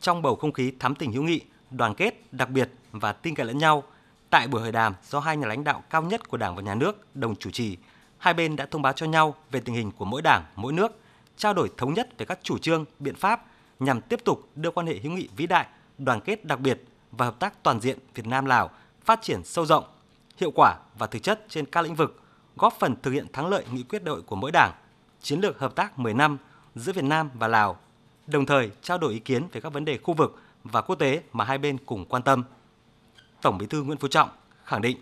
Trong bầu không khí thắm tình hữu nghị, đoàn kết, đặc biệt và tin cậy lẫn nhau, tại buổi hội đàm do hai nhà lãnh đạo cao nhất của Đảng và Nhà nước đồng chủ trì, hai bên đã thông báo cho nhau về tình hình của mỗi đảng, mỗi nước, trao đổi thống nhất về các chủ trương, biện pháp nhằm tiếp tục đưa quan hệ hữu nghị vĩ đại, đoàn kết đặc biệt và hợp tác toàn diện Việt Nam Lào phát triển sâu rộng, hiệu quả và thực chất trên các lĩnh vực, góp phần thực hiện thắng lợi nghị quyết đội của mỗi đảng, chiến lược hợp tác 10 năm giữa Việt Nam và Lào, đồng thời trao đổi ý kiến về các vấn đề khu vực và quốc tế mà hai bên cùng quan tâm. Tổng Bí thư Nguyễn Phú Trọng khẳng định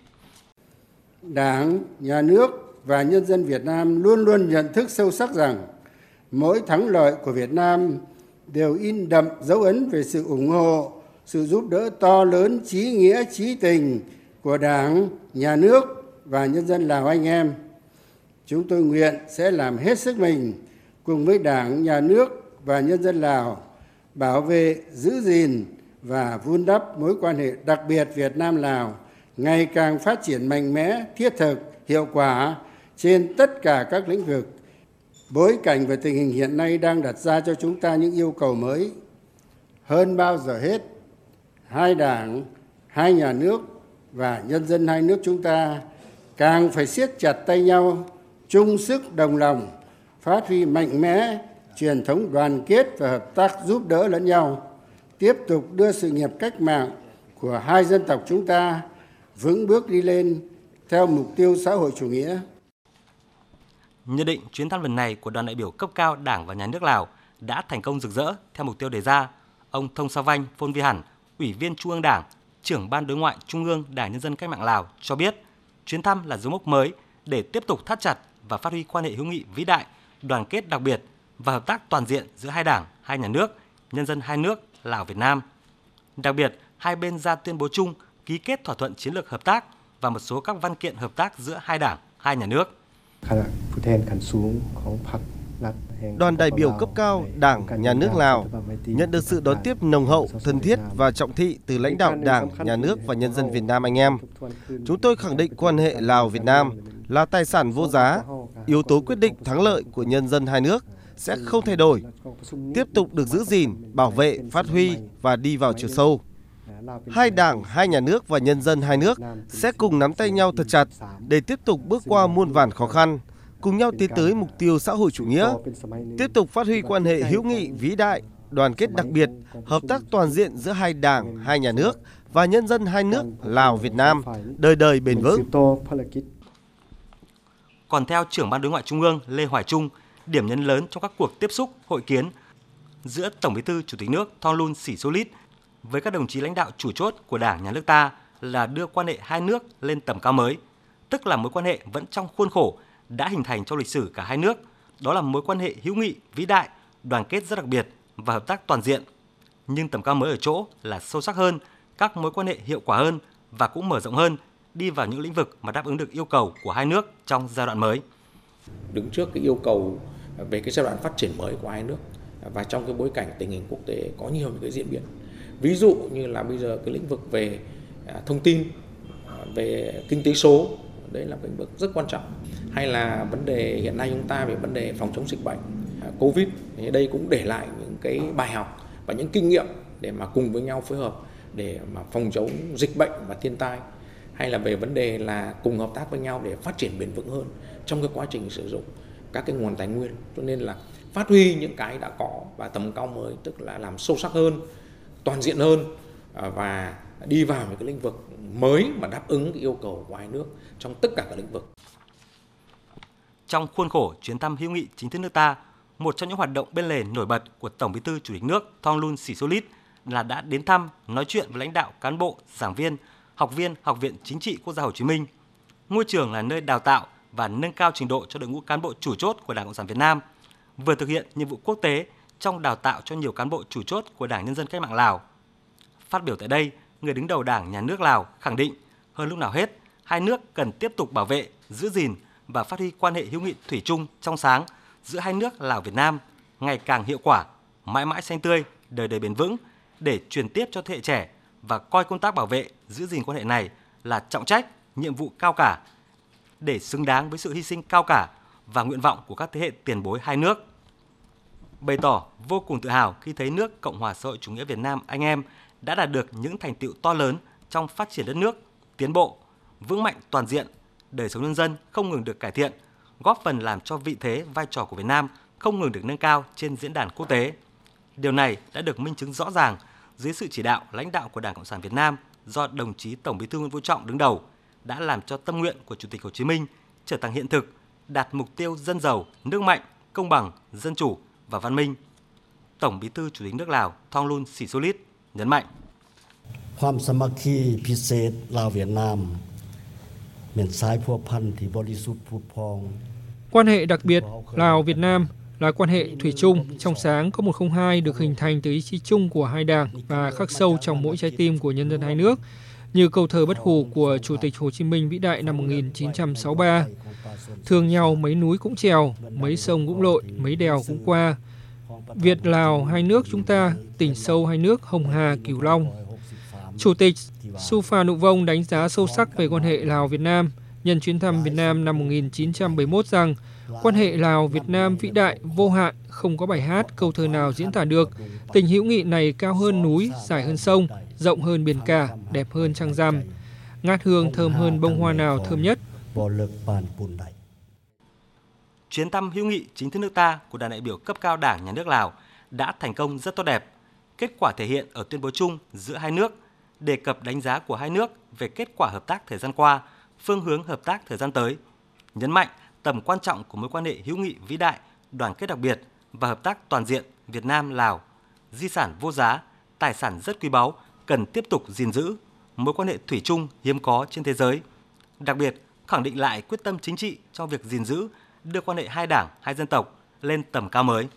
Đảng, Nhà nước và nhân dân Việt Nam luôn luôn nhận thức sâu sắc rằng mỗi thắng lợi của Việt Nam đều in đậm dấu ấn về sự ủng hộ, sự giúp đỡ to lớn, trí nghĩa, trí tình của Đảng, Nhà nước và nhân dân Lào anh em. Chúng tôi nguyện sẽ làm hết sức mình cùng với Đảng, Nhà nước và nhân dân Lào bảo vệ, giữ gìn và vun đắp mối quan hệ đặc biệt Việt Nam Lào ngày càng phát triển mạnh mẽ, thiết thực, hiệu quả trên tất cả các lĩnh vực. Bối cảnh và tình hình hiện nay đang đặt ra cho chúng ta những yêu cầu mới. Hơn bao giờ hết, hai đảng, hai nhà nước và nhân dân hai nước chúng ta càng phải siết chặt tay nhau, chung sức đồng lòng, phát huy mạnh mẽ truyền thống đoàn kết và hợp tác giúp đỡ lẫn nhau, tiếp tục đưa sự nghiệp cách mạng của hai dân tộc chúng ta vững bước đi lên theo mục tiêu xã hội chủ nghĩa. Nhận định chuyến thăm lần này của đoàn đại biểu cấp cao Đảng và Nhà nước Lào đã thành công rực rỡ theo mục tiêu đề ra, ông Thông Sa Vanh Phôn Vi Hẳn, Ủy viên Trung ương Đảng, trưởng Ban Đối ngoại Trung ương Đảng Nhân dân Cách mạng Lào cho biết, chuyến thăm là dấu mốc mới để tiếp tục thắt chặt và phát huy quan hệ hữu nghị vĩ đại, đoàn kết đặc biệt và hợp tác toàn diện giữa hai đảng, hai nhà nước, nhân dân hai nước Lào Việt Nam. Đặc biệt, hai bên ra tuyên bố chung ký kết thỏa thuận chiến lược hợp tác và một số các văn kiện hợp tác giữa hai đảng, hai nhà nước. Đoàn đại biểu cấp cao Đảng, Nhà nước Lào nhận được sự đón tiếp nồng hậu, thân thiết và trọng thị từ lãnh đạo Đảng, Nhà nước và nhân dân Việt Nam anh em. Chúng tôi khẳng định quan hệ Lào-Việt Nam là tài sản vô giá, yếu tố quyết định thắng lợi của nhân dân hai nước sẽ không thay đổi, tiếp tục được giữ gìn, bảo vệ, phát huy và đi vào chiều sâu. Hai đảng, hai nhà nước và nhân dân hai nước sẽ cùng nắm tay nhau thật chặt để tiếp tục bước qua muôn vàn khó khăn, cùng nhau tiến tới mục tiêu xã hội chủ nghĩa, tiếp tục phát huy quan hệ hữu nghị vĩ đại, đoàn kết đặc biệt, hợp tác toàn diện giữa hai đảng, hai nhà nước và nhân dân hai nước Lào Việt Nam đời đời bền vững. Còn theo trưởng ban đối ngoại Trung ương Lê Hoài Trung, điểm nhấn lớn trong các cuộc tiếp xúc, hội kiến giữa Tổng Bí thư Chủ tịch nước Thonglun Sisulit với các đồng chí lãnh đạo chủ chốt của Đảng nhà nước ta là đưa quan hệ hai nước lên tầm cao mới, tức là mối quan hệ vẫn trong khuôn khổ đã hình thành trong lịch sử cả hai nước, đó là mối quan hệ hữu nghị vĩ đại, đoàn kết rất đặc biệt và hợp tác toàn diện. Nhưng tầm cao mới ở chỗ là sâu sắc hơn, các mối quan hệ hiệu quả hơn và cũng mở rộng hơn, đi vào những lĩnh vực mà đáp ứng được yêu cầu của hai nước trong giai đoạn mới. Đứng trước cái yêu cầu về cái giai đoạn phát triển mới của hai nước. Và trong cái bối cảnh tình hình quốc tế có nhiều những cái diễn biến. Ví dụ như là bây giờ cái lĩnh vực về à, thông tin à, về kinh tế số, đấy là lĩnh vực rất quan trọng. Hay là vấn đề hiện nay chúng ta về vấn đề phòng chống dịch bệnh à, covid, thì đây cũng để lại những cái bài học và những kinh nghiệm để mà cùng với nhau phối hợp để mà phòng chống dịch bệnh và thiên tai. Hay là về vấn đề là cùng hợp tác với nhau để phát triển bền vững hơn trong cái quá trình sử dụng các cái nguồn tài nguyên cho nên là phát huy những cái đã có và tầm cao mới tức là làm sâu sắc hơn toàn diện hơn à, và đi vào những cái lĩnh vực mới mà đáp ứng cái yêu cầu của hai nước trong tất cả các lĩnh vực. Trong khuôn khổ chuyến thăm hữu nghị chính thức nước ta, một trong những hoạt động bên lề nổi bật của Tổng Bí thư Chủ tịch nước Thongloun Sisoulith là đã đến thăm, nói chuyện với lãnh đạo cán bộ, giảng viên, học viên Học viện Chính trị Quốc gia Hồ Chí Minh. Ngôi trường là nơi đào tạo và nâng cao trình độ cho đội ngũ cán bộ chủ chốt của Đảng Cộng sản Việt Nam, vừa thực hiện nhiệm vụ quốc tế trong đào tạo cho nhiều cán bộ chủ chốt của Đảng Nhân dân Cách mạng Lào. Phát biểu tại đây, người đứng đầu Đảng Nhà nước Lào khẳng định hơn lúc nào hết, hai nước cần tiếp tục bảo vệ, giữ gìn và phát huy quan hệ hữu nghị thủy chung trong sáng giữa hai nước Lào Việt Nam ngày càng hiệu quả, mãi mãi xanh tươi, đời đời bền vững để truyền tiếp cho thế hệ trẻ và coi công tác bảo vệ, giữ gìn quan hệ này là trọng trách, nhiệm vụ cao cả để xứng đáng với sự hy sinh cao cả và nguyện vọng của các thế hệ tiền bối hai nước. bày tỏ vô cùng tự hào khi thấy nước Cộng hòa xã hội chủ nghĩa Việt Nam anh em đã đạt được những thành tựu to lớn trong phát triển đất nước, tiến bộ, vững mạnh toàn diện, đời sống nhân dân không ngừng được cải thiện, góp phần làm cho vị thế vai trò của Việt Nam không ngừng được nâng cao trên diễn đàn quốc tế. Điều này đã được minh chứng rõ ràng dưới sự chỉ đạo lãnh đạo của Đảng Cộng sản Việt Nam do đồng chí Tổng Bí thư Nguyễn Phú Trọng đứng đầu đã làm cho tâm nguyện của Chủ tịch Hồ Chí Minh trở thành hiện thực, đạt mục tiêu dân giàu, nước mạnh, công bằng, dân chủ và văn minh. Tổng Bí thư Chủ tịch nước Lào Thonglun Sisulit nhấn mạnh. ความสมัคคีพิเศษลาวเวียดนามเป็นสายพัวพันที่บริสุทธิ์ผุดพอง Quan hệ đặc biệt Lào-Việt Nam là quan hệ thủy chung, trong sáng có 102 được hình thành từ ý chí chung của hai đảng và khắc sâu trong mỗi trái tim của nhân dân hai nước, như câu thơ bất hủ của Chủ tịch Hồ Chí Minh vĩ đại năm 1963. Thương nhau mấy núi cũng trèo, mấy sông cũng lội, mấy đèo cũng qua. Việt Lào hai nước chúng ta, tỉnh sâu hai nước Hồng Hà Cửu Long. Chủ tịch Supha Nụ Vông đánh giá sâu sắc về quan hệ Lào-Việt Nam nhân chuyến thăm Việt Nam năm 1971 rằng quan hệ Lào-Việt Nam vĩ đại, vô hạn, không có bài hát, câu thơ nào diễn tả được. Tình hữu nghị này cao hơn núi, dài hơn sông, rộng hơn biển cả, đẹp hơn trăng rằm. Ngát hương thơm hơn bông hoa nào thơm nhất. Chuyến thăm hữu nghị chính thức nước ta của đoàn đại biểu cấp cao Đảng Nhà nước Lào đã thành công rất tốt đẹp. Kết quả thể hiện ở tuyên bố chung giữa hai nước, đề cập đánh giá của hai nước về kết quả hợp tác thời gian qua, phương hướng hợp tác thời gian tới, nhấn mạnh tầm quan trọng của mối quan hệ hữu nghị vĩ đại, đoàn kết đặc biệt và hợp tác toàn diện Việt Nam Lào, di sản vô giá, tài sản rất quý báu cần tiếp tục gìn giữ, mối quan hệ thủy chung hiếm có trên thế giới. Đặc biệt, khẳng định lại quyết tâm chính trị trong việc gìn giữ, đưa quan hệ hai đảng, hai dân tộc lên tầm cao mới.